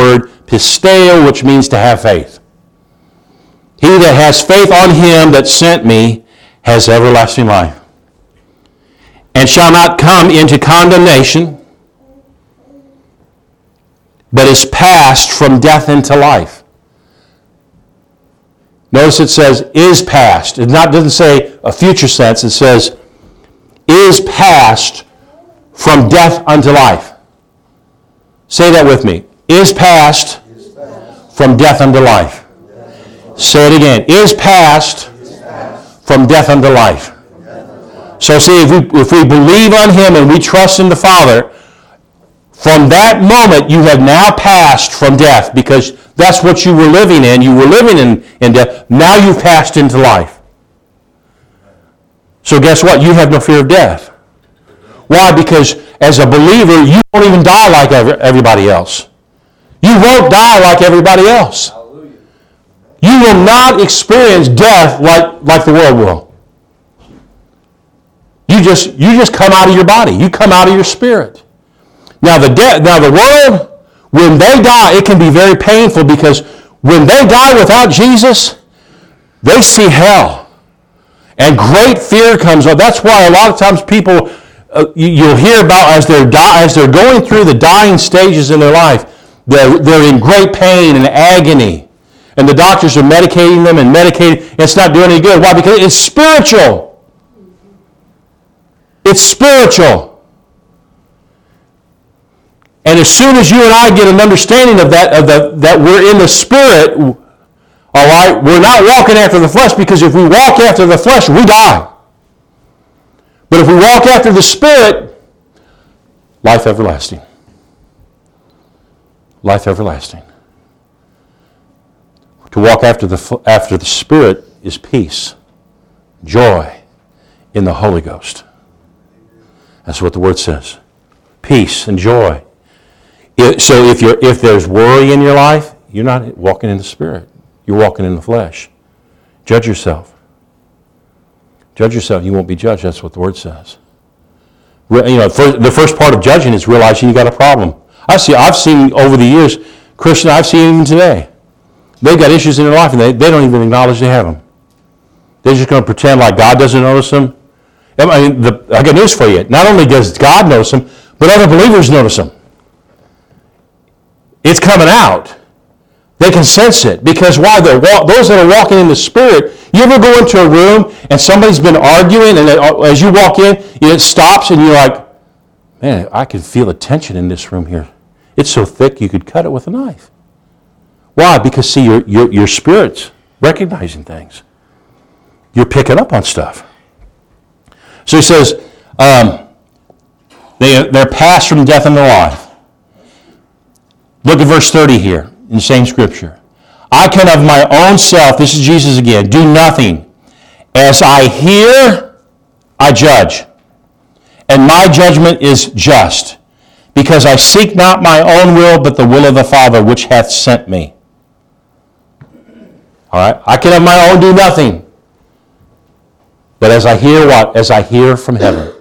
word pisteo, which means to have faith. He that has faith on him that sent me has everlasting life, and shall not come into condemnation, but is passed from death into life. Notice it says is passed. It not, doesn't say a future sense. It says is passed from death unto life. Say that with me. Is passed from death unto life. Say it again. Is passed from death unto life. So see, if we, if we believe on him and we trust in the Father, from that moment you have now passed from death because that's what you were living in. You were living in, in death. Now you've passed into life. So guess what? You have no fear of death. Why? Because as a believer, you won't even die like everybody else. You won't die like everybody else. You will not experience death like, like the world will. You just, you just come out of your body. You come out of your spirit. Now the, de- now the world, when they die, it can be very painful because when they die without Jesus, they see hell. And great fear comes up. That's why a lot of times people, uh, you, will hear about as they're, di- as they're going through the dying stages in their life, they're, they're in great pain and agony. And the doctors are medicating them and medicating. It's not doing any good. Why? Because it's spiritual. It's spiritual. And as soon as you and I get an understanding of that, of the, that we're in the Spirit, all right, we're not walking after the flesh because if we walk after the flesh, we die. But if we walk after the Spirit, life everlasting. Life everlasting. To walk after the, after the Spirit is peace, joy in the Holy Ghost. That's what the Word says. Peace and joy so if, you're, if there's worry in your life, you're not walking in the Spirit. You're walking in the flesh. Judge yourself. Judge yourself. You won't be judged. That's what the Word says. You know, the first part of judging is realizing you got a problem. I see, I've seen over the years, Christian, I've seen even today. They've got issues in their life and they, they don't even acknowledge they have them. They're just going to pretend like God doesn't notice them. I mean, the, I got news for you. Not only does God notice them, but other believers notice them. It's coming out. They can sense it because why? Those that are walking in the Spirit. You ever go into a room and somebody's been arguing, and uh, as you walk in, it stops, and you're like, "Man, I can feel the tension in this room here. It's so thick you could cut it with a knife." Why? Because see, your your, your spirit's recognizing things. You're picking up on stuff. So he says, um, they, they're passed from death into life. Look at verse 30 here in the same scripture. I can of my own self, this is Jesus again, do nothing. As I hear, I judge. And my judgment is just, because I seek not my own will, but the will of the Father which hath sent me. All right? I can of my own do nothing. But as I hear what? As I hear from heaven.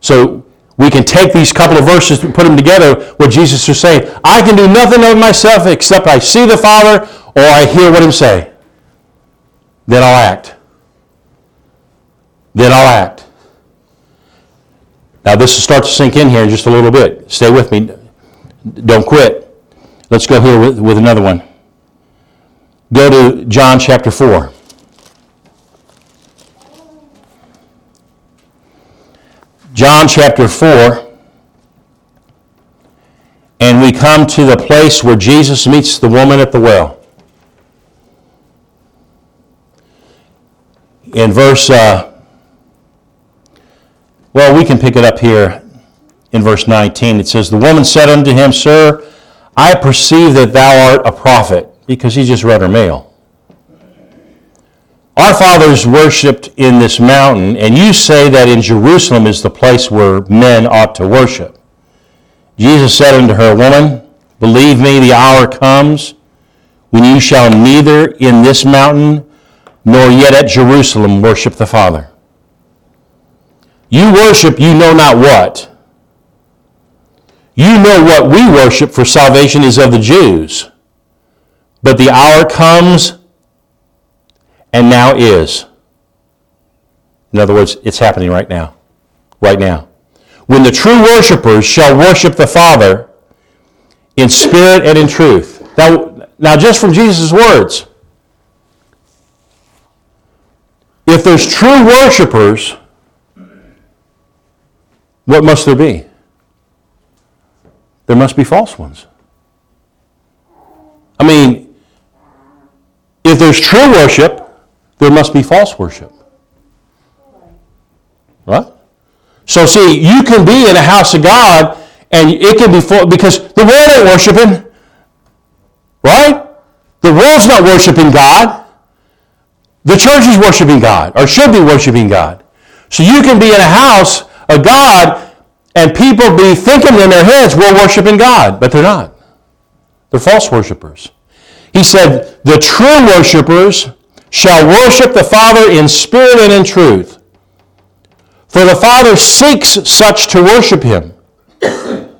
So we can take these couple of verses and put them together what Jesus is saying. I can do nothing of myself except I see the Father or I hear what him say. Then I'll act. Then I'll act. Now this will start to sink in here in just a little bit. Stay with me. Don't quit. Let's go here with, with another one. Go to John chapter 4. John chapter 4, and we come to the place where Jesus meets the woman at the well. In verse, uh, well, we can pick it up here in verse 19. It says, The woman said unto him, Sir, I perceive that thou art a prophet, because he just read her mail. Our fathers worshipped in this mountain, and you say that in Jerusalem is the place where men ought to worship. Jesus said unto her, Woman, believe me, the hour comes when you shall neither in this mountain nor yet at Jerusalem worship the Father. You worship you know not what. You know what we worship, for salvation is of the Jews. But the hour comes, and now is. In other words, it's happening right now. Right now. When the true worshipers shall worship the Father in spirit and in truth. Now, now just from Jesus' words, if there's true worshipers, what must there be? There must be false ones. I mean, if there's true worship, there must be false worship. Right? So see, you can be in a house of God and it can be full because the world ain't worshiping. Right? The world's not worshiping God. The church is worshiping God, or should be worshiping God. So you can be in a house of God and people be thinking in their heads, we're worshiping God, but they're not. They're false worshipers. He said, the true worshipers shall worship the Father in spirit and in truth. For the Father seeks such to worship him. Isn't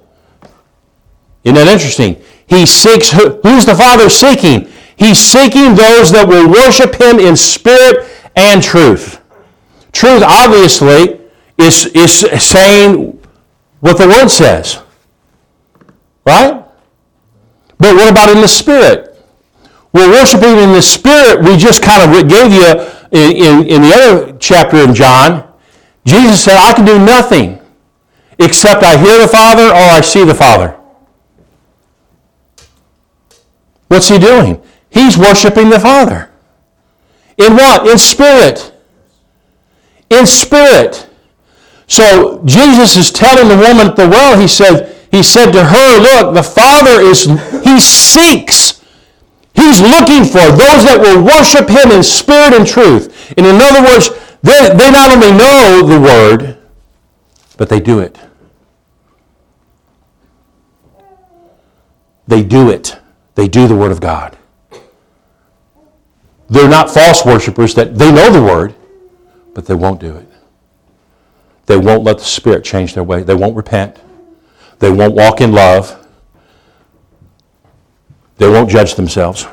that interesting? He seeks, who's the Father seeking? He's seeking those that will worship him in spirit and truth. Truth, obviously, is, is saying what the Word says. Right? But what about in the Spirit? Well, worshiping in the Spirit, we just kind of gave you in, in, in the other chapter in John. Jesus said, I can do nothing except I hear the Father or I see the Father. What's he doing? He's worshiping the Father. In what? In spirit. In spirit. So Jesus is telling the woman at the well, he said, he said to her, look, the Father is, he seeks. He's looking for those that will worship him in spirit and truth. And in other words, they, they not only know the word, but they do it. They do it. They do the word of God. They're not false worshipers that they know the word, but they won't do it. They won't let the Spirit change their way. They won't repent. They won't walk in love. They won't judge themselves.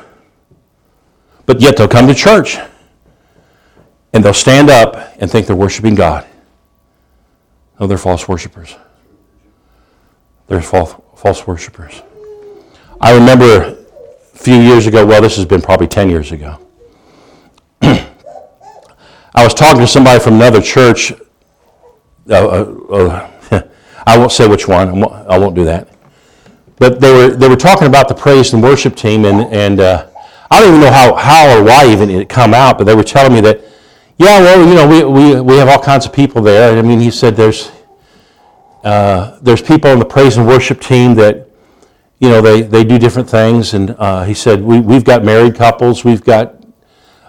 But yet they'll come to church and they'll stand up and think they're worshiping God. No, they're false worshipers. They're false, false worshipers. I remember a few years ago, well, this has been probably 10 years ago. I was talking to somebody from another church uh, uh, I won't say which one. I won't do that. But they were they were talking about the praise and worship team, and and uh, I don't even know how how or why even it come out. But they were telling me that, yeah, well, you know, we we, we have all kinds of people there. I mean, he said there's uh, there's people on the praise and worship team that you know they, they do different things, and uh, he said we we've got married couples, we've got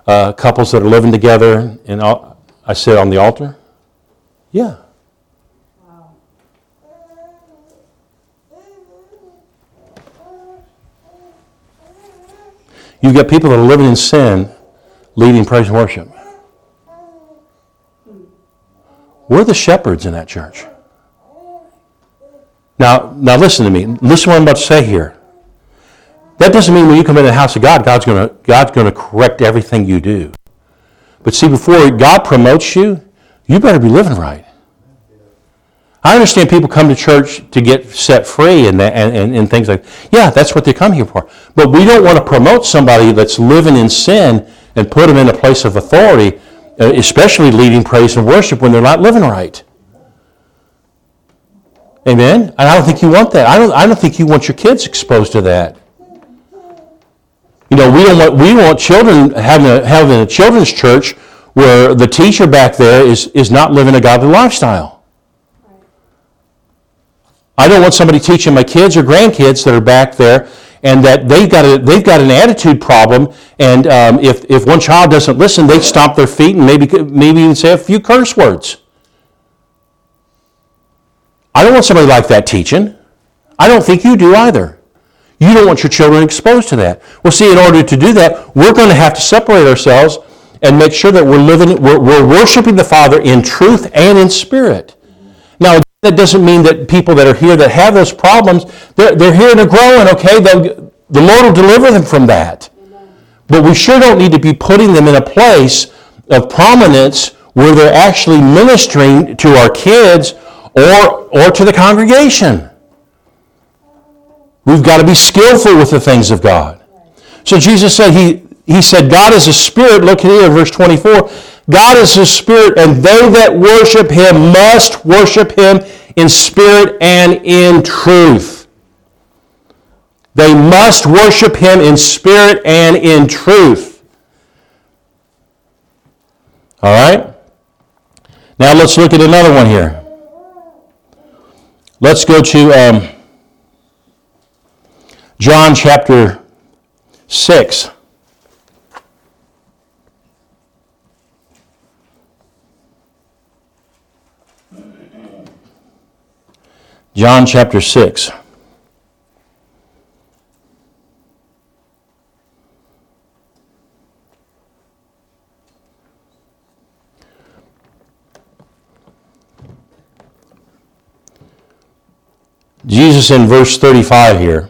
uh, couples that are living together, and I said on the altar, yeah. You've got people that are living in sin, leading praise and worship. We're the shepherds in that church. Now, now listen to me. Listen to what I'm about to say here. That doesn't mean when you come into the house of God, God's going God's going to correct everything you do. But see, before God promotes you, you better be living right. I understand people come to church to get set free and, that, and, and, and, things like Yeah, that's what they come here for. But we don't want to promote somebody that's living in sin and put them in a place of authority, uh, especially leading praise and worship when they're not living right. Amen? And I don't think you want that. I don't, I don't think you want your kids exposed to that. You know, we don't want, we want children having a, having a children's church where the teacher back there is, is not living a godly lifestyle. I don't want somebody teaching my kids or grandkids that are back there and that they've got, a, they've got an attitude problem. And um, if, if one child doesn't listen, they stomp their feet and maybe, maybe even say a few curse words. I don't want somebody like that teaching. I don't think you do either. You don't want your children exposed to that. Well, see, in order to do that, we're going to have to separate ourselves and make sure that we're living, we're, we're worshiping the Father in truth and in spirit. That doesn't mean that people that are here that have those problems, they're, they're here to grow and okay, the Lord will deliver them from that. But we sure don't need to be putting them in a place of prominence where they're actually ministering to our kids or, or to the congregation. We've got to be skillful with the things of God. So Jesus said, He, he said, God is a spirit. Look here, verse 24. God is a spirit, and they that worship him must worship him in spirit and in truth. They must worship him in spirit and in truth. All right? Now let's look at another one here. Let's go to um, John chapter 6. John chapter 6. Jesus in verse 35 here,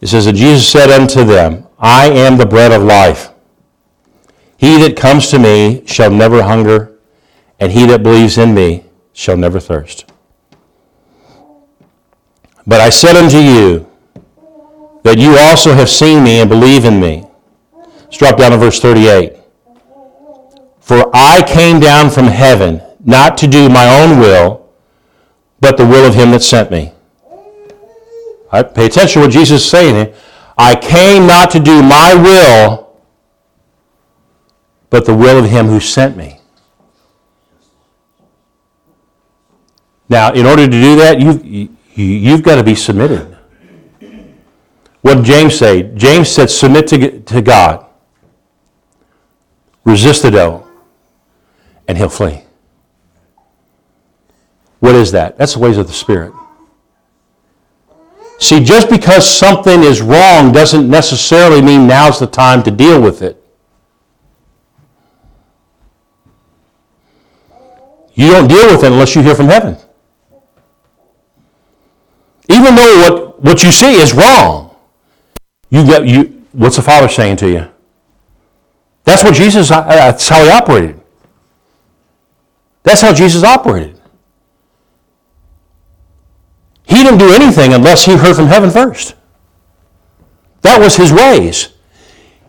it says that Jesus said unto them, I am the bread of life. He that comes to me shall never hunger, and he that believes in me shall never thirst. But I said unto you that you also have seen me and believe in me. Let's drop down to verse 38. For I came down from heaven not to do my own will, but the will of him that sent me. I pay attention to what Jesus is saying here. I came not to do my will, but the will of him who sent me. Now, in order to do that, you You've got to be submitted. What did James say? James said, submit to, to God. Resist the devil, and he'll flee. What is that? That's the ways of the Spirit. See, just because something is wrong doesn't necessarily mean now's the time to deal with it. You don't deal with it unless you hear from heaven. Even though what, what you see is wrong, you get you. What's the Father saying to you? That's what Jesus. Uh, that's how he operated. That's how Jesus operated. He didn't do anything unless he heard from heaven first. That was his ways.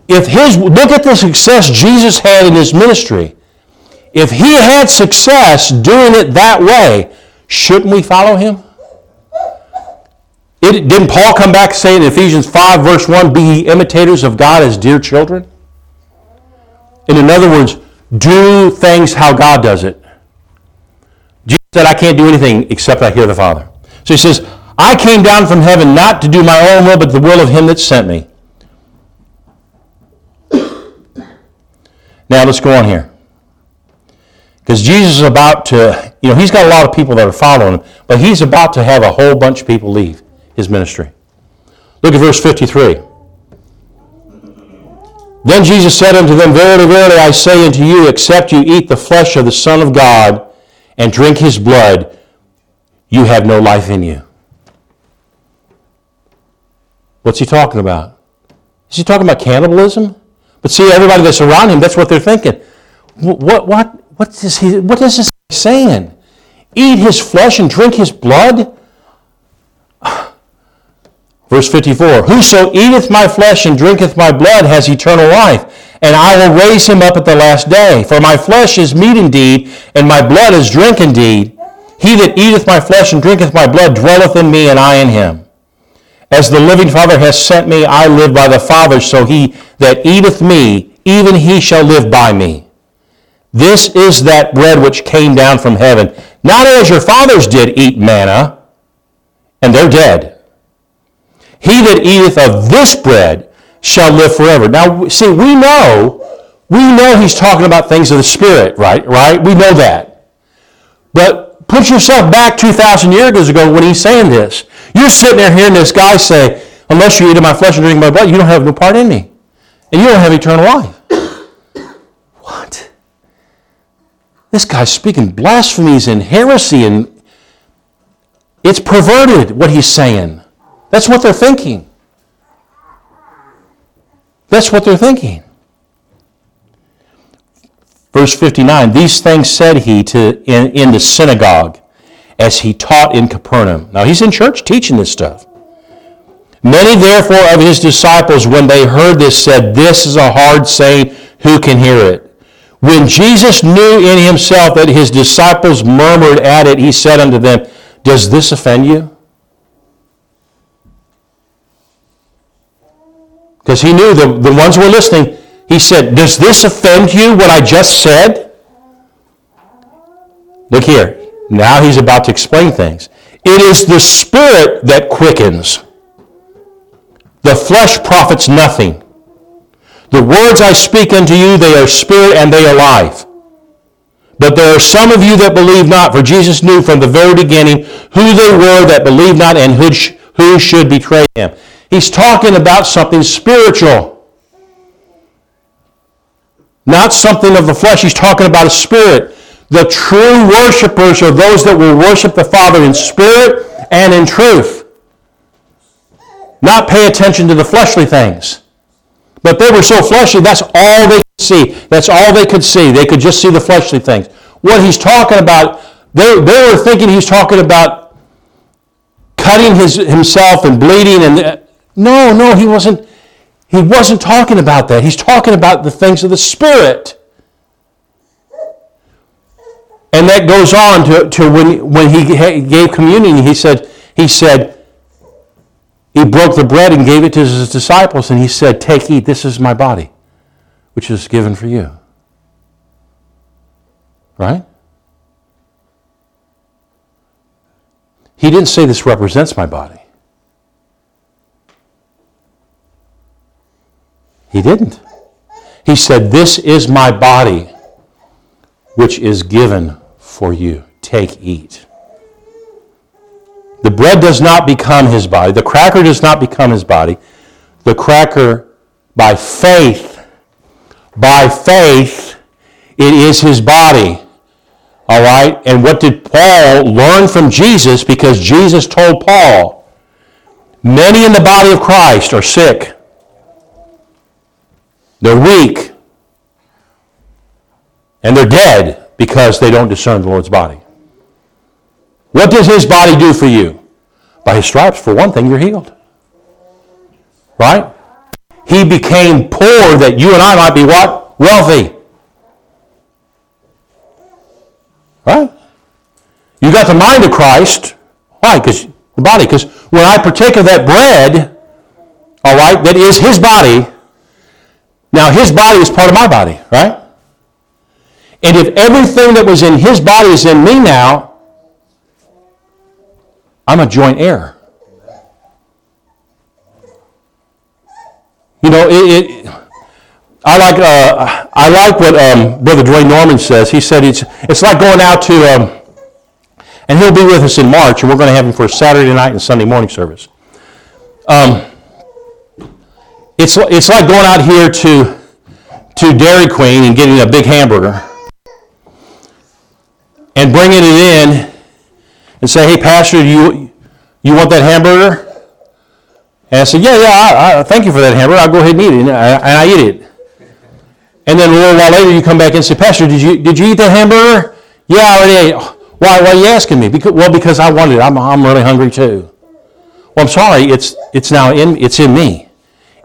If his look at the success Jesus had in his ministry. If he had success doing it that way, shouldn't we follow him? It, didn't Paul come back say in Ephesians 5, verse 1, be ye imitators of God as dear children? And in other words, do things how God does it. Jesus said, I can't do anything except I hear the Father. So he says, I came down from heaven not to do my own will, but the will of him that sent me. Now let's go on here. Because Jesus is about to, you know, he's got a lot of people that are following him, but he's about to have a whole bunch of people leave his ministry. Look at verse 53. Then Jesus said unto them, Verily, verily, I say unto you, except you eat the flesh of the Son of God and drink his blood, you have no life in you. What's he talking about? Is he talking about cannibalism? But see, everybody that's around him, that's what they're thinking. What, what, what, is, he, what is this saying? Eat his flesh and drink his blood? Verse 54 Whoso eateth my flesh and drinketh my blood has eternal life, and I will raise him up at the last day. For my flesh is meat indeed, and my blood is drink indeed. He that eateth my flesh and drinketh my blood dwelleth in me, and I in him. As the living Father has sent me, I live by the Father, so he that eateth me, even he shall live by me. This is that bread which came down from heaven, not as your fathers did eat manna, and they're dead. He that eateth of this bread shall live forever. Now, see, we know, we know he's talking about things of the Spirit, right? Right? We know that. But put yourself back 2,000 years ago when he's saying this. You're sitting there hearing this guy say, unless you eat of my flesh and drink my blood, you don't have no part in me. And you don't have eternal life. what? this guy's speaking blasphemies and heresy, and it's perverted what he's saying. That's what they're thinking. That's what they're thinking. Verse 59 These things said he to, in, in the synagogue as he taught in Capernaum. Now he's in church teaching this stuff. Many therefore of his disciples, when they heard this, said, This is a hard saying, who can hear it? When Jesus knew in himself that his disciples murmured at it, he said unto them, Does this offend you? Because he knew the, the ones who were listening, he said, Does this offend you, what I just said? Look here. Now he's about to explain things. It is the Spirit that quickens. The flesh profits nothing. The words I speak unto you, they are spirit and they are life. But there are some of you that believe not, for Jesus knew from the very beginning who they were that believed not and who, who should betray him. He's talking about something spiritual. Not something of the flesh. He's talking about a spirit. The true worshipers are those that will worship the Father in spirit and in truth. Not pay attention to the fleshly things. But they were so fleshly, that's all they could see. That's all they could see. They could just see the fleshly things. What he's talking about, they, they were thinking he's talking about cutting his, himself and bleeding. And No, no, he wasn't. He wasn't talking about that. He's talking about the things of the Spirit. And that goes on to, to when, when he gave communion, he said, he said, he broke the bread and gave it to his disciples, and he said, Take, eat, this is my body, which is given for you. Right? He didn't say this represents my body. He didn't. He said, This is my body, which is given for you. Take, eat. The bread does not become his body. The cracker does not become his body. The cracker, by faith, by faith, it is his body. All right? And what did Paul learn from Jesus? Because Jesus told Paul, many in the body of Christ are sick. They're weak. And they're dead because they don't discern the Lord's body. What does his body do for you? By his stripes, for one thing, you're healed. Right? He became poor that you and I might be what? Wealthy. Right? You got the mind of Christ. Why? Because the body. Because when I partake of that bread, all right, that is his body, now his body is part of my body, right? And if everything that was in his body is in me now, I'm a joint heir. You know, it, it I like uh, I like what um, Brother Dwayne Norman says. He said it's it's like going out to, um, and he'll be with us in March, and we're going to have him for Saturday night and Sunday morning service. Um, it's it's like going out here to to Dairy Queen and getting a big hamburger and bringing it in and say, hey, Pastor, you, you want that hamburger? And I said, yeah, yeah, I, I, thank you for that hamburger. I'll go ahead and eat it. And I, and I eat it. And then a little while later, you come back and say, Pastor, did you, did you eat that hamburger? Yeah, I already ate. Why, why are you asking me? Because, well, because I wanted it. I'm, I'm really hungry too. Well, I'm sorry. It's, it's now in, it's in me.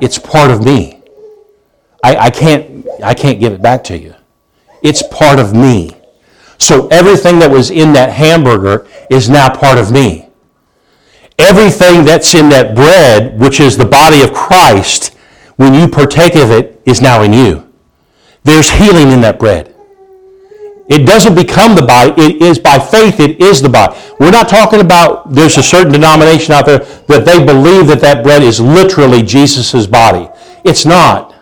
It's part of me. I, I, can't, I can't give it back to you. It's part of me. So everything that was in that hamburger is now part of me. Everything that's in that bread, which is the body of Christ, when you partake of it, is now in you. There's healing in that bread. It doesn't become the body. It is by faith, it is the body. We're not talking about there's a certain denomination out there that they believe that that bread is literally Jesus' body. It's not.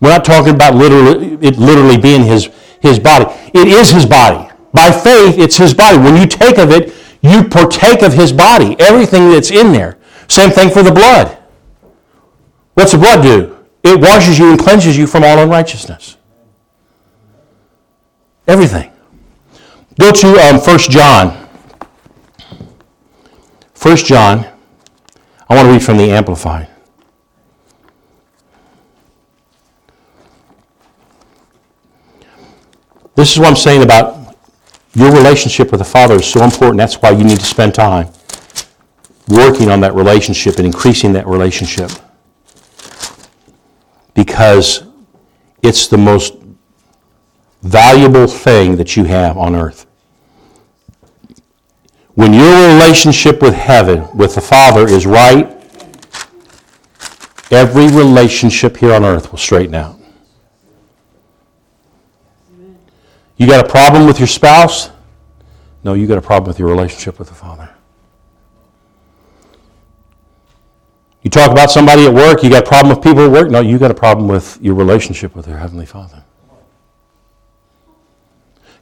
We're not talking about literally, it literally being his, his body. It is his body. By faith, it's his body. When you take of it, you partake of his body, everything that's in there. Same thing for the blood. What's the blood do? It washes you and cleanses you from all unrighteousness. Everything. Go to um, 1 John. 1 John. I want to read from the Amplified. This is what I'm saying about your relationship with the Father is so important. That's why you need to spend time working on that relationship and increasing that relationship. Because it's the most valuable thing that you have on earth. When your relationship with heaven, with the Father, is right, every relationship here on earth will straighten out. You got a problem with your spouse? No, you got a problem with your relationship with the Father. You talk about somebody at work, you got a problem with people at work? No, you got a problem with your relationship with your Heavenly Father.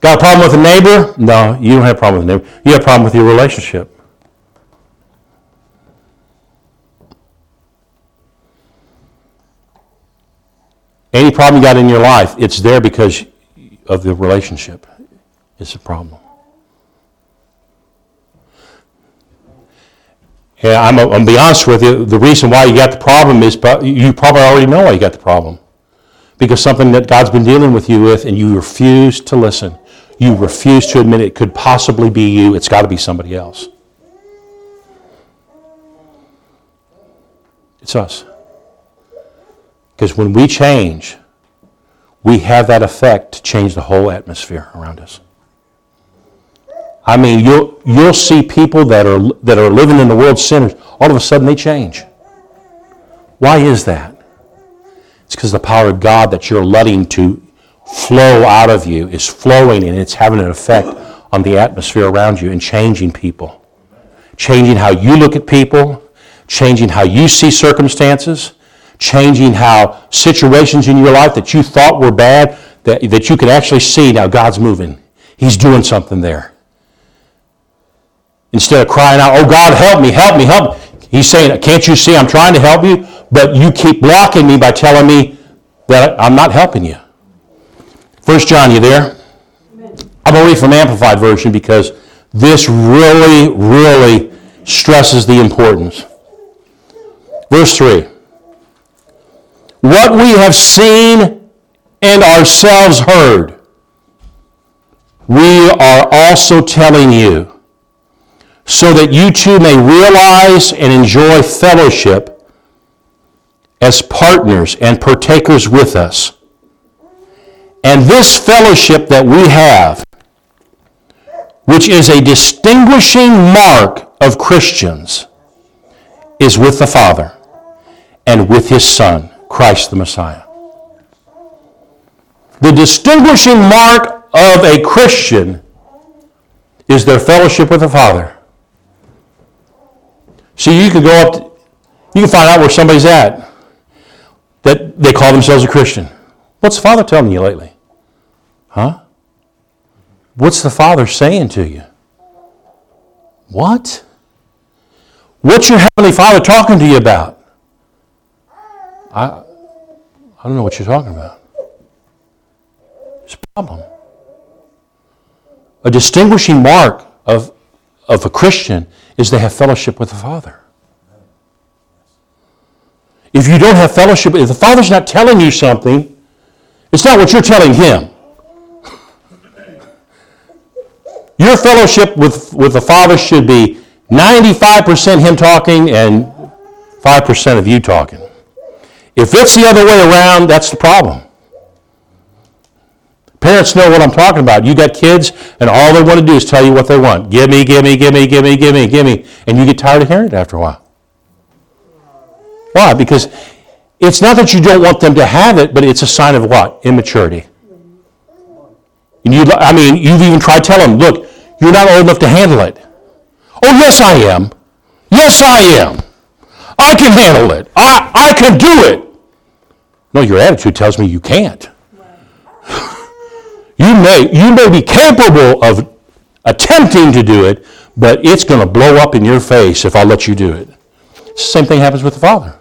Got a problem with a neighbor? No, you don't have a problem with a neighbor. You have a problem with your relationship. Any problem you got in your life, it's there because of the relationship. It's a problem. Yeah, I'm, I'm going to be honest with you. The reason why you got the problem is you probably already know why you got the problem. Because something that God's been dealing with you with and you refuse to listen. You refuse to admit it could possibly be you. It's got to be somebody else. It's us. Because when we change, we have that effect to change the whole atmosphere around us. I mean, you'll, you'll see people that are, that are living in the world sinners, all of a sudden they change. Why is that? It's because the power of God that you're letting to flow out of you is flowing and it's having an effect on the atmosphere around you and changing people. Changing how you look at people, changing how you see circumstances, changing how situations in your life that you thought were bad, that, that you can actually see now God's moving. He's doing something there. Instead of crying out, Oh God, help me, help me, help me. He's saying, Can't you see I'm trying to help you? But you keep blocking me by telling me that I'm not helping you. First John, you there? I'm going to read from Amplified Version because this really, really stresses the importance. Verse 3 What we have seen and ourselves heard, we are also telling you so that you too may realize and enjoy fellowship as partners and partakers with us. And this fellowship that we have, which is a distinguishing mark of Christians, is with the Father and with his Son, Christ the Messiah. The distinguishing mark of a Christian is their fellowship with the Father. See, you could go up, to, you can find out where somebody's at that they call themselves a Christian. What's the Father telling you lately? Huh? What's the Father saying to you? What? What's your Heavenly Father talking to you about? I, I don't know what you're talking about. It's a problem. A distinguishing mark of, of a Christian is they have fellowship with the Father. If you don't have fellowship, if the Father's not telling you something, it's not what you're telling Him. Your fellowship with, with the Father should be 95% Him talking and 5% of you talking. If it's the other way around, that's the problem. Parents know what I'm talking about. You got kids, and all they want to do is tell you what they want. Give me, give me, give me, give me, give me, give me. And you get tired of hearing it after a while. Why? Because it's not that you don't want them to have it, but it's a sign of what? Immaturity. You, I mean, you've even tried telling them, look, you're not old enough to handle it. Oh, yes, I am. Yes, I am. I can handle it. I, I can do it. No, your attitude tells me you can't. You may, you may be capable of attempting to do it, but it's going to blow up in your face if I let you do it. Same thing happens with the Father.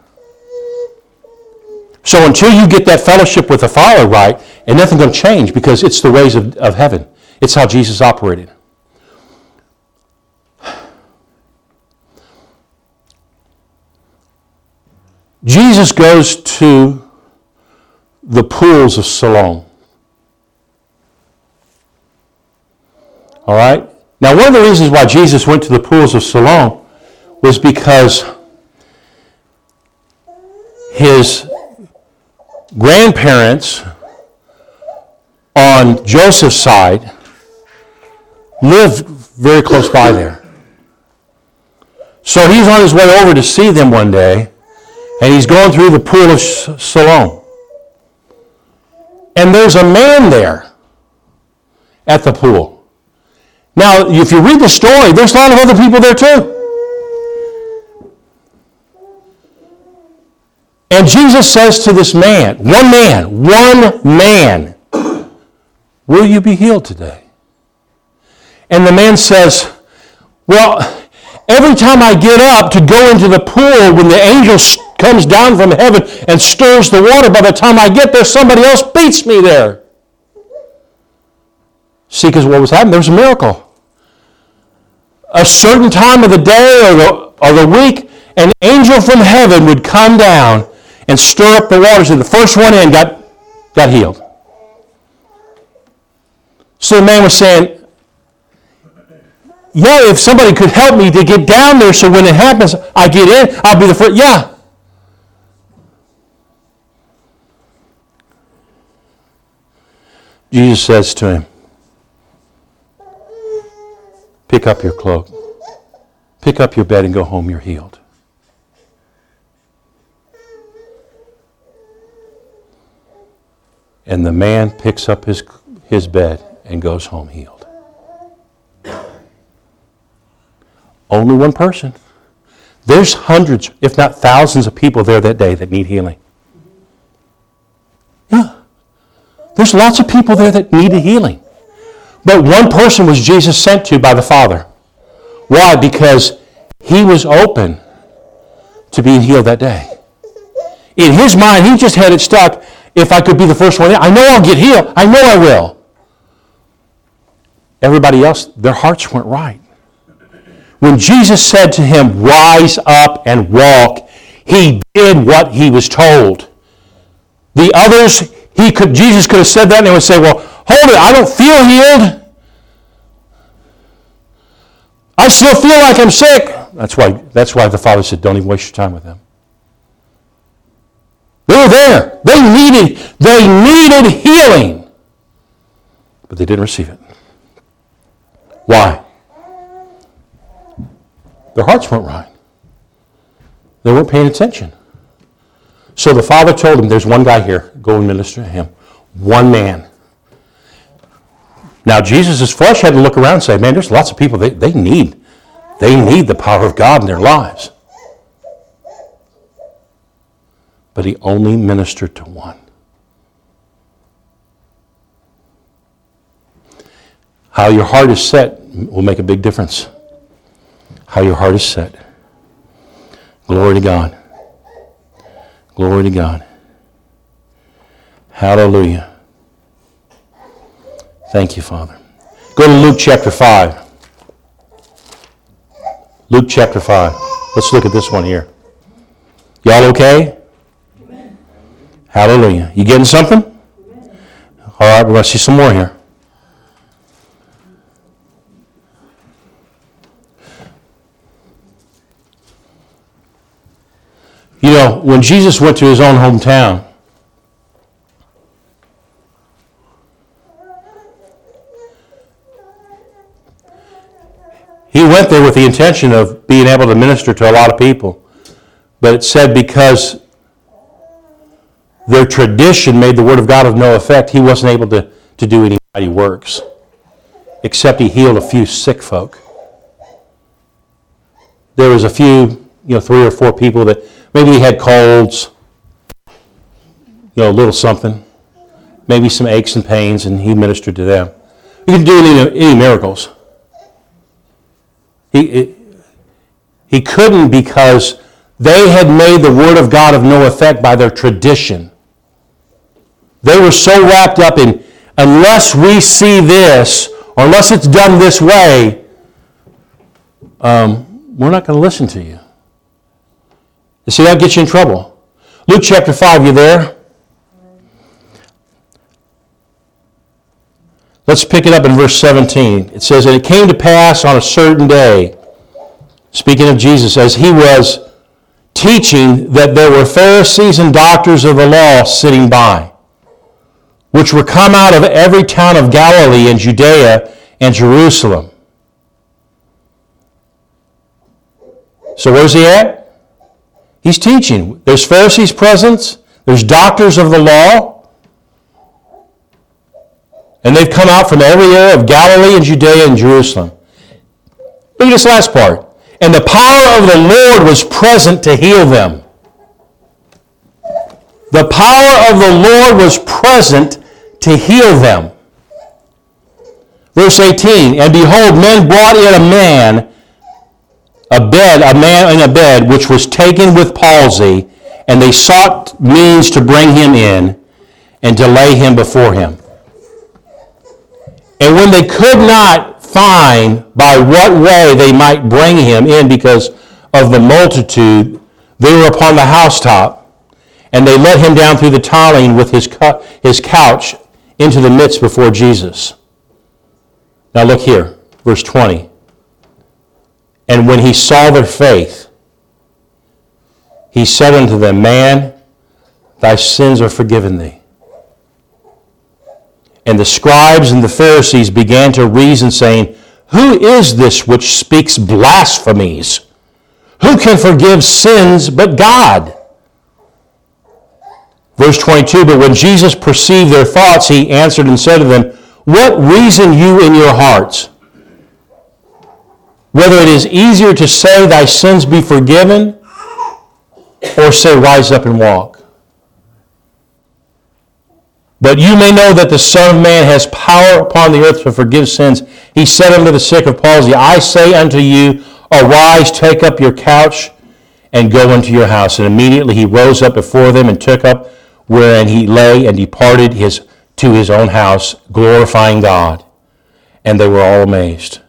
So until you get that fellowship with the Father right, and nothing's going to change because it's the ways of, of heaven. It's how Jesus operated. Jesus goes to the pools of Siloam. All right? Now, one of the reasons why Jesus went to the pools of Siloam was because his grandparents on Joseph's side lived very close by there. So he's on his way over to see them one day, and he's going through the pool of Siloam. And there's a man there at the pool. Now, if you read the story, there's a lot of other people there too. And Jesus says to this man, one man, one man, Will you be healed today? And the man says, Well, every time I get up to go into the pool, when the angel comes down from heaven and stirs the water, by the time I get there, somebody else beats me there. See, because what was happening? There was a miracle. A certain time of the day or the, or the week, an angel from heaven would come down and stir up the waters, and the first one in got, got healed. So the man was saying, Yeah, if somebody could help me to get down there so when it happens, I get in, I'll be the first. Yeah. Jesus says to him, Pick up your cloak, pick up your bed, and go home. You're healed. And the man picks up his, his bed and goes home healed. Only one person. There's hundreds, if not thousands, of people there that day that need healing. Yeah. There's lots of people there that needed healing. But one person was Jesus sent to by the Father. Why? Because he was open to being healed that day. In his mind, he just had it stuck if I could be the first one in. I know I'll get healed. I know I will. Everybody else, their hearts weren't right. When Jesus said to him, Rise up and walk, he did what he was told. The others, he could, Jesus could have said that and they would say, Well, hold it, I don't feel healed. I still feel like I'm sick. That's why, that's why the Father said, Don't even waste your time with them. They were there. They needed, they needed healing. But they didn't receive it. Why? Their hearts weren't right. They weren't paying attention. So the father told him, There's one guy here. Go and minister to him. One man. Now Jesus' flesh had to look around and say, Man, there's lots of people they, they need. They need the power of God in their lives. But he only ministered to one. How your heart is set will make a big difference. How your heart is set. Glory to God. Glory to God. Hallelujah. Thank you, Father. Go to Luke chapter 5. Luke chapter 5. Let's look at this one here. Y'all okay? Hallelujah. You getting something? All right, we're going to see some more here. You know, when Jesus went to his own hometown, he went there with the intention of being able to minister to a lot of people. But it said because their tradition made the Word of God of no effect. He wasn't able to, to do any mighty works, except he healed a few sick folk. There was a few, you know, three or four people that maybe had colds, you know, a little something, maybe some aches and pains, and he ministered to them. He didn't do any, any miracles. He, he couldn't because they had made the Word of God of no effect by their tradition. They were so wrapped up in, unless we see this, or unless it's done this way, um, we're not going to listen to you. You see, that gets you in trouble. Luke chapter 5, you there? Let's pick it up in verse 17. It says, And it came to pass on a certain day, speaking of Jesus, as he was teaching, that there were Pharisees and doctors of the law sitting by, which were come out of every town of Galilee and Judea and Jerusalem. So where's he at? He's teaching. There's Pharisees present. There's doctors of the law. And they've come out from every area of Galilee and Judea and Jerusalem. Look at this last part. And the power of the Lord was present to heal them. The power of the Lord was present to heal them. Verse 18, And behold, men brought in a man, a bed, a man in a bed, which was taken with palsy, and they sought means to bring him in and to lay him before him. And when they could not find by what way they might bring him in because of the multitude, they were upon the housetop, and they let him down through the tiling with his, cu- his couch into the midst before Jesus. Now look here, verse 20. And when he saw their faith, he said unto them, Man, thy sins are forgiven thee. And the scribes and the Pharisees began to reason, saying, Who is this which speaks blasphemies? Who can forgive sins but God? Verse 22 But when Jesus perceived their thoughts, he answered and said to them, What reason you in your hearts? Whether it is easier to say, Thy sins be forgiven, or say, Rise up and walk. But you may know that the Son of Man has power upon the earth to forgive sins. He said unto the sick of palsy, I say unto you, arise, take up your couch, and go into your house. And immediately he rose up before them and took up wherein he lay and departed his, to his own house, glorifying God. And they were all amazed.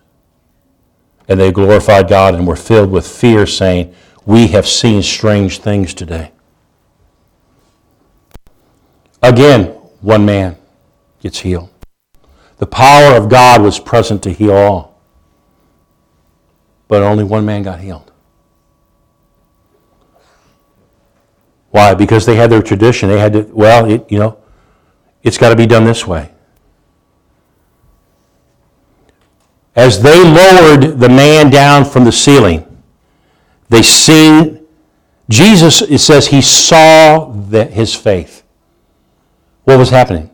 And they glorified God and were filled with fear, saying, We have seen strange things today. Again, one man gets healed. The power of God was present to heal all. But only one man got healed. Why? Because they had their tradition. They had to, well, it, you know, it's got to be done this way. As they lowered the man down from the ceiling, they seen Jesus, it says he saw the, his faith. What was happening?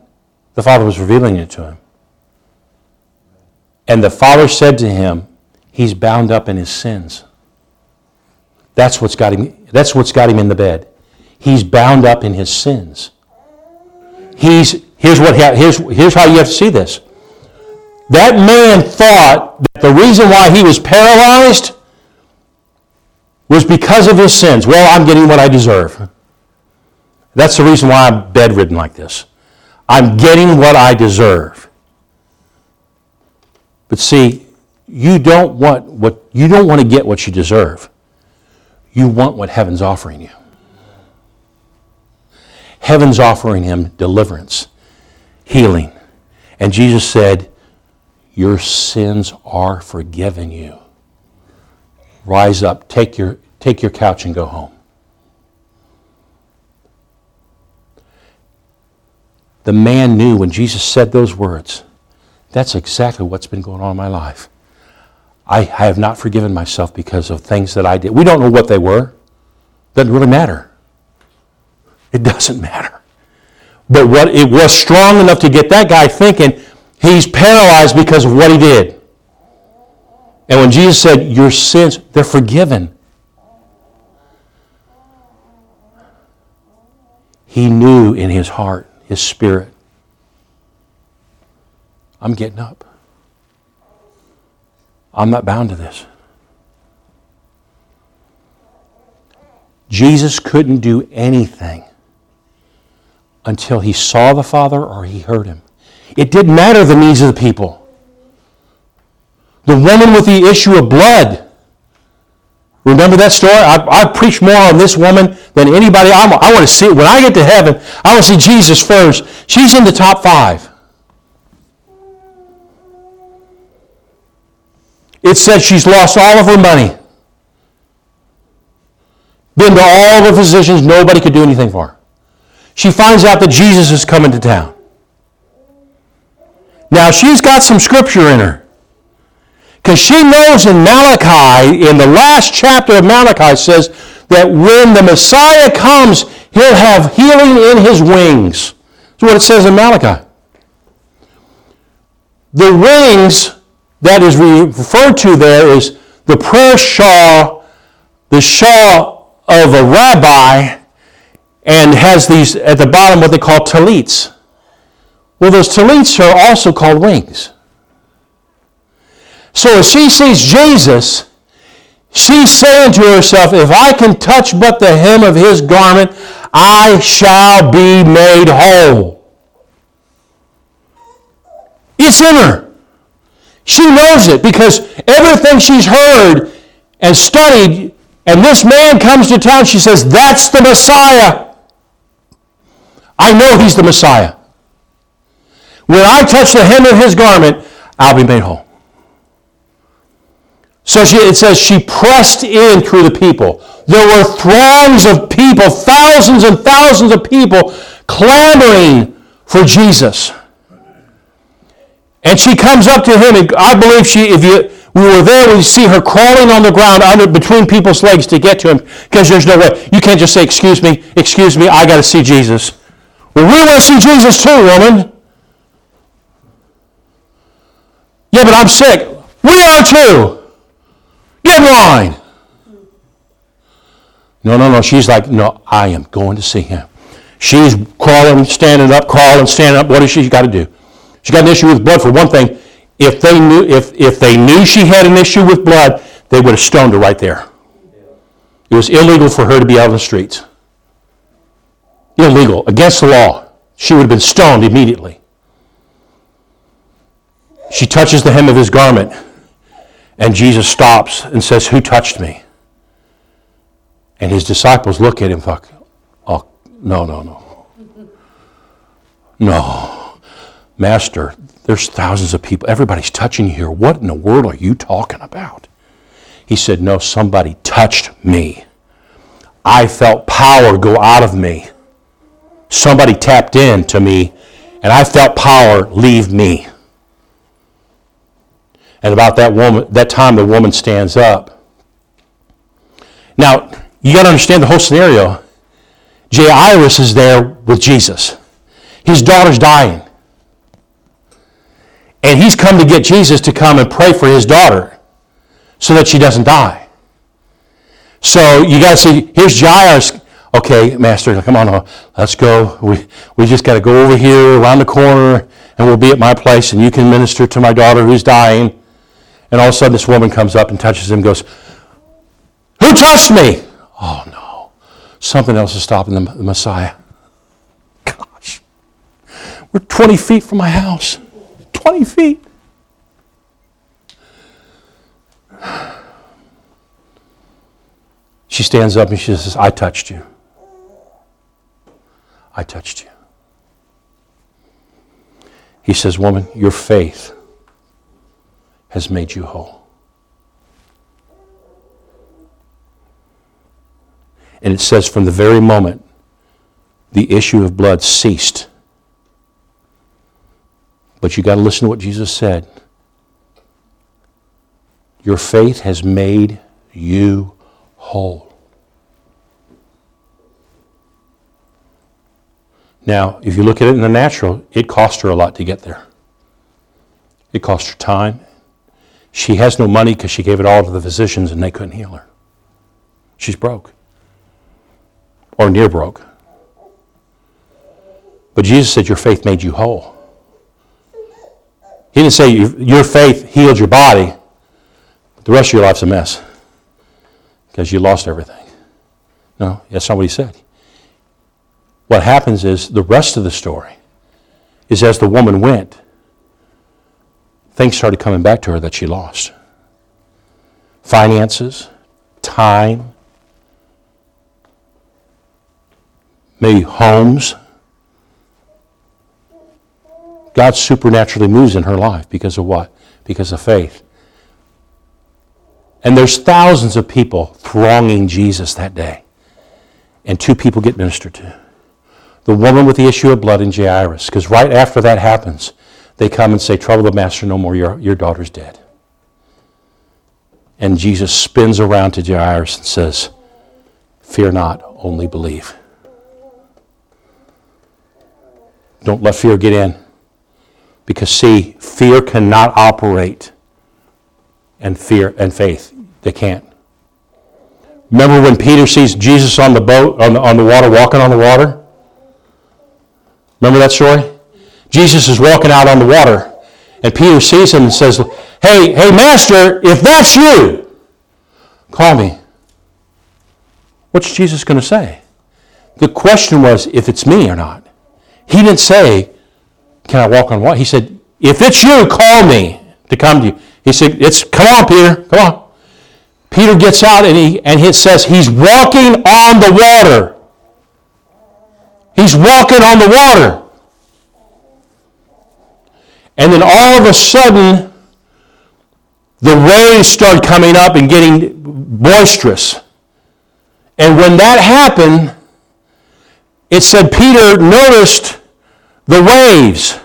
The Father was revealing it to him. And the Father said to him, He's bound up in his sins. That's what's got him, that's what's got him in the bed. He's bound up in his sins. He's, here's, what, here's, here's how you have to see this. That man thought that the reason why he was paralyzed was because of his sins. Well, I'm getting what I deserve. That's the reason why I'm bedridden like this. I'm getting what I deserve. But see, you don't want what you don't want to get what you deserve. You want what heaven's offering you. Heaven's offering him deliverance, healing. And Jesus said, Your sins are forgiven you. Rise up, take your, take your couch and go home. The man knew when Jesus said those words, that's exactly what's been going on in my life. I have not forgiven myself because of things that I did. We don't know what they were. Doesn't really matter. It doesn't matter. But what it was strong enough to get that guy thinking he's paralyzed because of what he did. And when Jesus said, Your sins, they're forgiven. He knew in his heart his spirit. I'm getting up. I'm not bound to this. Jesus couldn't do anything until he saw the Father or he heard him. It didn't matter the needs of the people. The woman with the issue of blood. Remember that story? I, I preach more on this woman than anybody. I'm, I want to see, when I get to heaven, I want to see Jesus first. She's in the top five. It said she's lost all of her money. Been to all the physicians, nobody could do anything for her. She finds out that Jesus is coming to town. Now she's got some scripture in her. Because she knows in Malachi, in the last chapter of Malachi, says that when the Messiah comes, he'll have healing in his wings. That's what it says in Malachi. The wings that is referred to there is the prayer shawl, the shawl of a rabbi, and has these at the bottom what they call talits. Well, those talits are also called wings. So as she sees Jesus, she's saying to herself, if I can touch but the hem of his garment, I shall be made whole. It's in her. She knows it because everything she's heard and studied, and this man comes to town, she says, That's the Messiah. I know he's the Messiah. When I touch the hem of his garment, I'll be made whole. So she, it says she pressed in through the people. There were throngs of people, thousands and thousands of people clamoring for Jesus. And she comes up to him, and I believe she, if you, we were there, we see her crawling on the ground under between people's legs to get to him, because there's no way. You can't just say, excuse me, excuse me, I got to see Jesus. Well, we want to see Jesus too, woman. Yeah, but I'm sick. We are too. Get in line. No, no, no. She's like, no, I am going to see him. She's crawling, standing up, crawling, standing up. What does she got to do? She got an issue with blood for one thing. If they knew, if, if they knew she had an issue with blood, they would have stoned her right there. It was illegal for her to be out on the streets. Illegal, against the law. She would have been stoned immediately. She touches the hem of his garment. And Jesus stops and says, Who touched me? And his disciples look at him like, Oh, no, no, no. No. Master, there's thousands of people. Everybody's touching you here. What in the world are you talking about? He said, No, somebody touched me. I felt power go out of me. Somebody tapped in to me, and I felt power leave me. And about that woman, that time the woman stands up. Now, you got to understand the whole scenario. Jairus is there with Jesus. His daughter's dying. And he's come to get Jesus to come and pray for his daughter so that she doesn't die. So you got to see, here's Jairus. Okay, Master, come on, uh, let's go. We, we just got to go over here around the corner and we'll be at my place and you can minister to my daughter who's dying. And all of a sudden, this woman comes up and touches him and goes, Who touched me? Oh, no. Something else is stopping the Messiah. Gosh. We're 20 feet from my house. 20 feet. She stands up and she says, I touched you. I touched you. He says, Woman, your faith has made you whole. And it says, from the very moment the issue of blood ceased. But you got to listen to what Jesus said. Your faith has made you whole. Now, if you look at it in the natural, it cost her a lot to get there. It cost her time, she has no money because she gave it all to the physicians and they couldn't heal her. She's broke or near broke. But Jesus said, Your faith made you whole. He didn't say your faith healed your body, but the rest of your life's a mess because you lost everything. No, that's not what he said. What happens is the rest of the story is as the woman went, things started coming back to her that she lost finances, time, maybe homes. God supernaturally moves in her life because of what? Because of faith. And there's thousands of people thronging Jesus that day. And two people get ministered to. The woman with the issue of blood and Jairus. Because right after that happens, they come and say, Trouble the master no more, your, your daughter's dead. And Jesus spins around to Jairus and says, Fear not, only believe. Don't let fear get in. Because see, fear cannot operate and fear and faith. They can't. Remember when Peter sees Jesus on the boat, on the, on the water, walking on the water? Remember that story? Jesus is walking out on the water, and Peter sees him and says, Hey, hey, Master, if that's you, call me. What's Jesus going to say? The question was if it's me or not. He didn't say, Can I walk on water? He said, If it's you, call me to come to you. He said, It's come on, Peter, come on. Peter gets out and he and it says he's walking on the water. He's walking on the water. And then all of a sudden, the waves start coming up and getting boisterous. And when that happened, it said Peter noticed the waves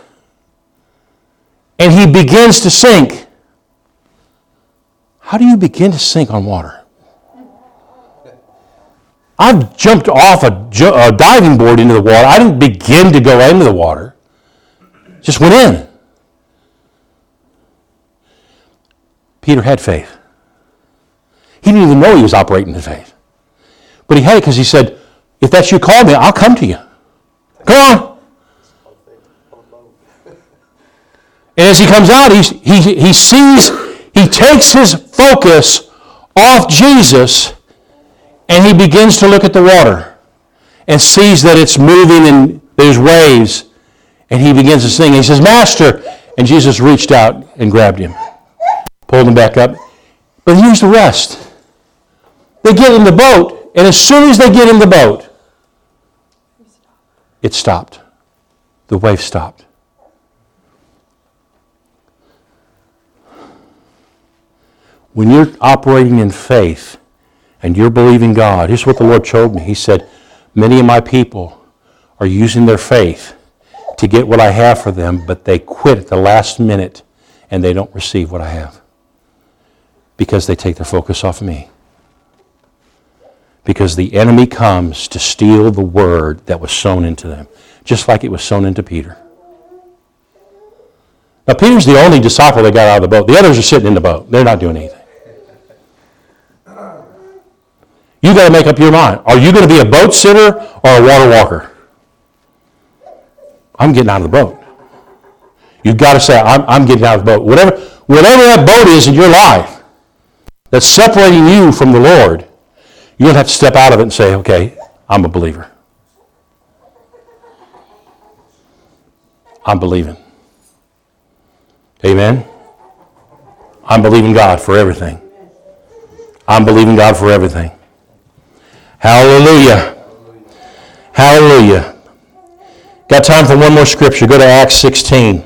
and he begins to sink. How do you begin to sink on water? I've jumped off a, a, diving board into the water. I didn't begin to go into the water, just went in. Peter had faith. He didn't even know he was operating in faith. But he had it because he said, If that's you, call me, I'll come to you. Come on. And as he comes out, he, he, he sees, he takes his focus off Jesus and he begins to look at the water and sees that it's moving and there's waves. And he begins to sing. He says, Master. And Jesus reached out and grabbed him, pulled him back up. But here's the rest. They get in the boat, and as soon as they get in the boat, it stopped. The wave stopped. When you're operating in faith and you're believing God, here's what the Lord showed me. He said, Many of my people are using their faith to get what I have for them, but they quit at the last minute and they don't receive what I have because they take their focus off me. Because the enemy comes to steal the word that was sown into them, just like it was sown into Peter. Now, Peter's the only disciple that got out of the boat. The others are sitting in the boat, they're not doing anything. You got to make up your mind. Are you going to be a boat sitter or a water walker? I'm getting out of the boat. You've got to say, I'm, I'm getting out of the boat. Whatever, whatever that boat is in your life that's separating you from the Lord, you're going to have to step out of it and say, okay, I'm a believer. I'm believing. Amen. I'm believing God for everything. I'm believing God for everything. Hallelujah. Hallelujah. Got time for one more scripture. Go to Acts 16.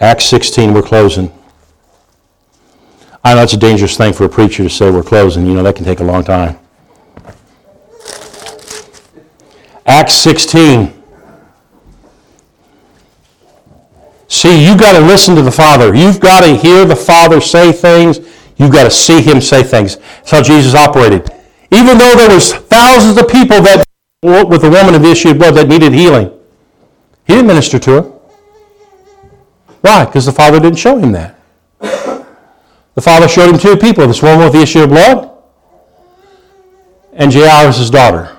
Acts 16, we're closing. I know it's a dangerous thing for a preacher to say we're closing. You know, that can take a long time. Acts 16. See, you've got to listen to the Father. You've got to hear the Father say things. You've got to see Him say things. That's how Jesus operated. Even though there was thousands of people that with the woman of the issue of blood that needed healing, He didn't minister to her. Why? Because the Father didn't show him that. The Father showed him two people, this woman with the issue of blood and Jairus' daughter.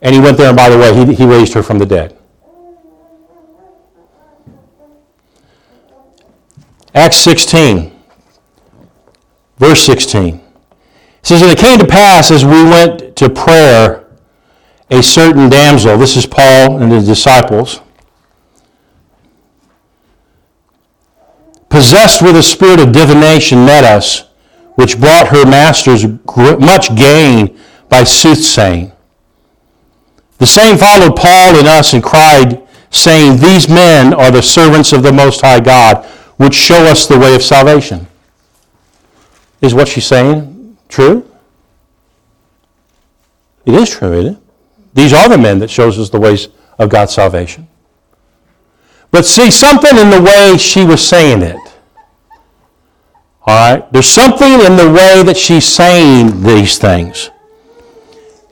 And he went there, and by the way, he, he raised her from the dead. Acts 16, verse 16. It says, And it came to pass as we went to prayer a certain damsel, this is Paul and his disciples, possessed with a spirit of divination, met us, which brought her masters much gain by soothsaying. The same followed Paul and us and cried, saying, These men are the servants of the Most High God, which show us the way of salvation. Is what she's saying true? It is true, isn't it? These are the men that shows us the ways of God's salvation. But see, something in the way she was saying it. All right? There's something in the way that she's saying these things.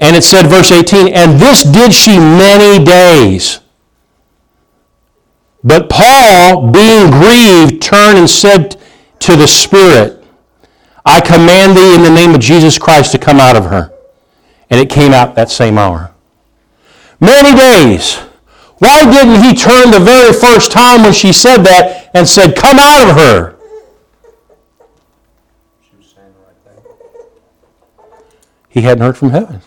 And it said, verse 18, and this did she many days. But Paul, being grieved, turned and said to the Spirit, I command thee in the name of Jesus Christ to come out of her. And it came out that same hour. Many days. Why didn't he turn the very first time when she said that and said, Come out of her? He hadn't heard from heaven.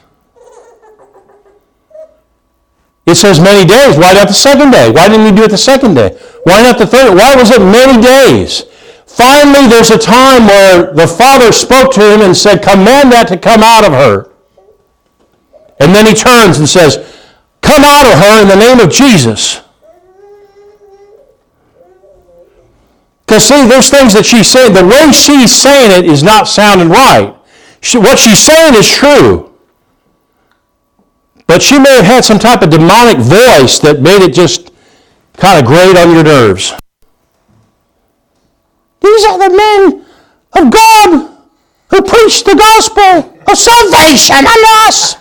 It says many days. Why not the second day? Why didn't he do it the second day? Why not the third? Why was it many days? Finally, there's a time where the Father spoke to him and said, Command that to come out of her. And then he turns and says, Come out of her in the name of Jesus. Because, see, there's things that she's saying. The way she's saying it is not sounding right. She, what she's saying is true. But she may have had some type of demonic voice that made it just kind of grate on your nerves. These are the men of God who preach the gospel of salvation on us.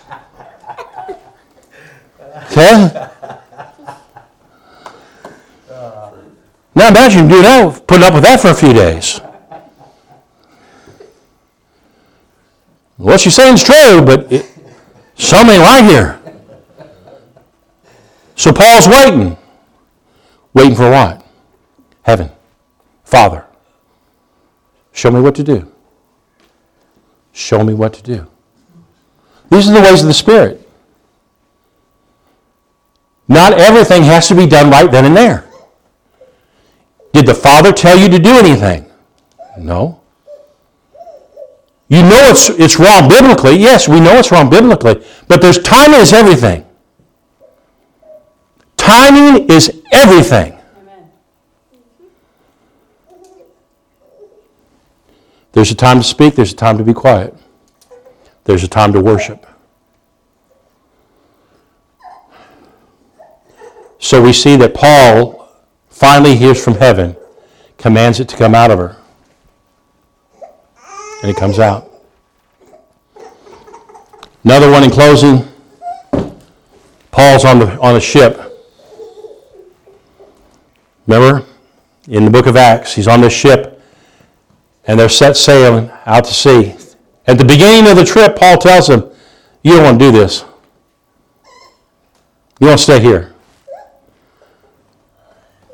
Okay? Now imagine doing that, putting up with that for a few days. What she's saying is true, but it, something right here. So Paul's waiting. Waiting for what? Heaven. Father. Show me what to do. Show me what to do. These are the ways of the Spirit. Not everything has to be done right then and there. Did the Father tell you to do anything? No. You know it's, it's wrong biblically. Yes, we know it's wrong biblically. But there's timing is everything. Timing is everything. There's a time to speak, there's a time to be quiet. There's a time to worship. So we see that Paul finally hears from heaven, commands it to come out of her. And it comes out. Another one in closing. Paul's on the, on a ship. Remember? In the book of Acts, he's on this ship and they're set sailing out to sea. At the beginning of the trip, Paul tells them, You don't want to do this. You want to stay here.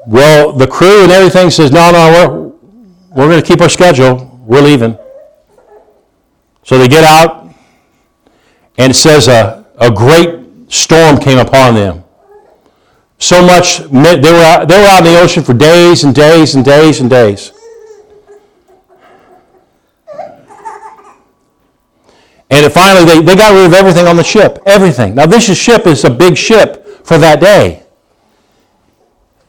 Well, the crew and everything says, no, no, we're, we're going to keep our schedule. We're leaving. So they get out, and it says a, a great storm came upon them. So much, they were, out, they were out in the ocean for days and days and days and days. And it finally, they, they got rid of everything on the ship. Everything. Now, this ship is a big ship for that day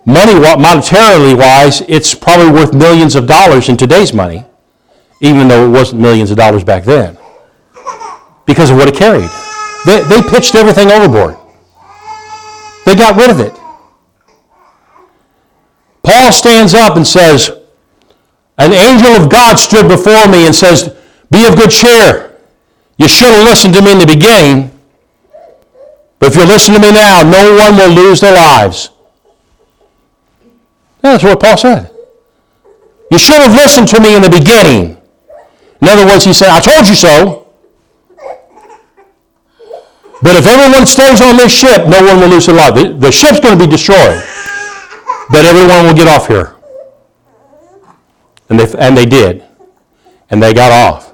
money, monetarily wise, it's probably worth millions of dollars in today's money, even though it wasn't millions of dollars back then, because of what it carried. They, they pitched everything overboard. They got rid of it. Paul stands up and says, An angel of God stood before me and says, Be of good cheer. You should have listened to me in the beginning, but if you listen to me now, no one will lose their lives. That's what Paul said. You should have listened to me in the beginning. In other words, he said, I told you so. But if everyone stays on this ship, no one will lose their life. The, the ship's going to be destroyed. But everyone will get off here. And they, and they did. And they got off.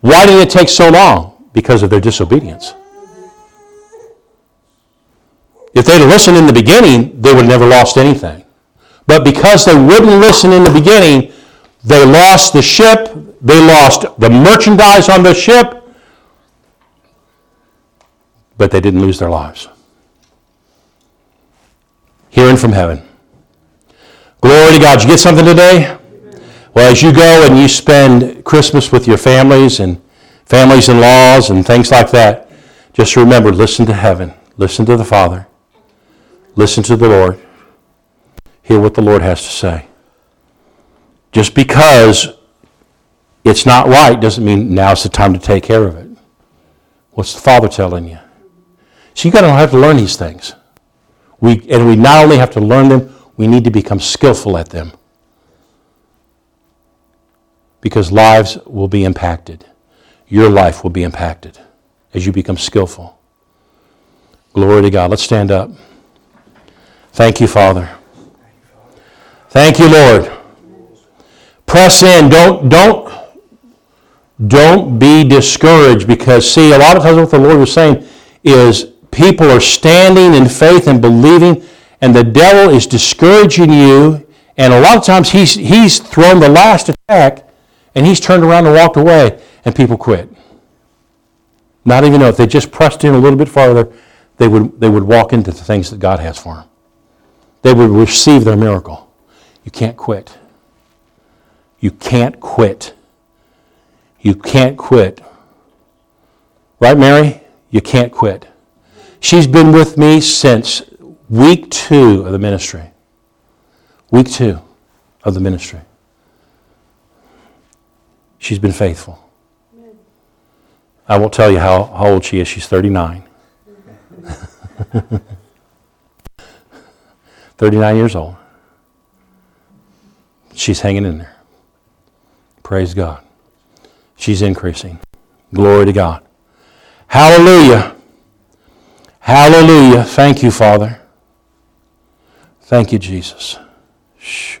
Why did it take so long? Because of their disobedience. If they'd listened in the beginning, they would have never lost anything. But because they wouldn't listen in the beginning, they lost the ship, they lost the merchandise on the ship, but they didn't lose their lives. Hearing from heaven. Glory to God. Did you get something today? Well, as you go and you spend Christmas with your families and families in laws and things like that, just remember listen to heaven, listen to the Father, listen to the Lord, hear what the Lord has to say. Just because it's not right doesn't mean now's the time to take care of it. What's the Father telling you? So you got to have to learn these things. We, and we not only have to learn them, we need to become skillful at them. Because lives will be impacted. Your life will be impacted as you become skillful. Glory to God. Let's stand up. Thank you, Father. Thank you, Lord. Press in. Don't, don't, don't be discouraged because, see, a lot of times what the Lord was saying is people are standing in faith and believing, and the devil is discouraging you. And a lot of times he's, he's thrown the last attack and he's turned around and walked away, and people quit. Not even know if they just pressed in a little bit farther, they would, they would walk into the things that God has for them. They would receive their miracle. You can't quit. You can't quit. You can't quit. Right, Mary? You can't quit. She's been with me since week two of the ministry. Week two of the ministry. She's been faithful. I won't tell you how, how old she is. She's 39. 39 years old. She's hanging in there. Praise God. She's increasing. Glory to God. Hallelujah. Hallelujah. Thank you, Father. Thank you, Jesus. Shh.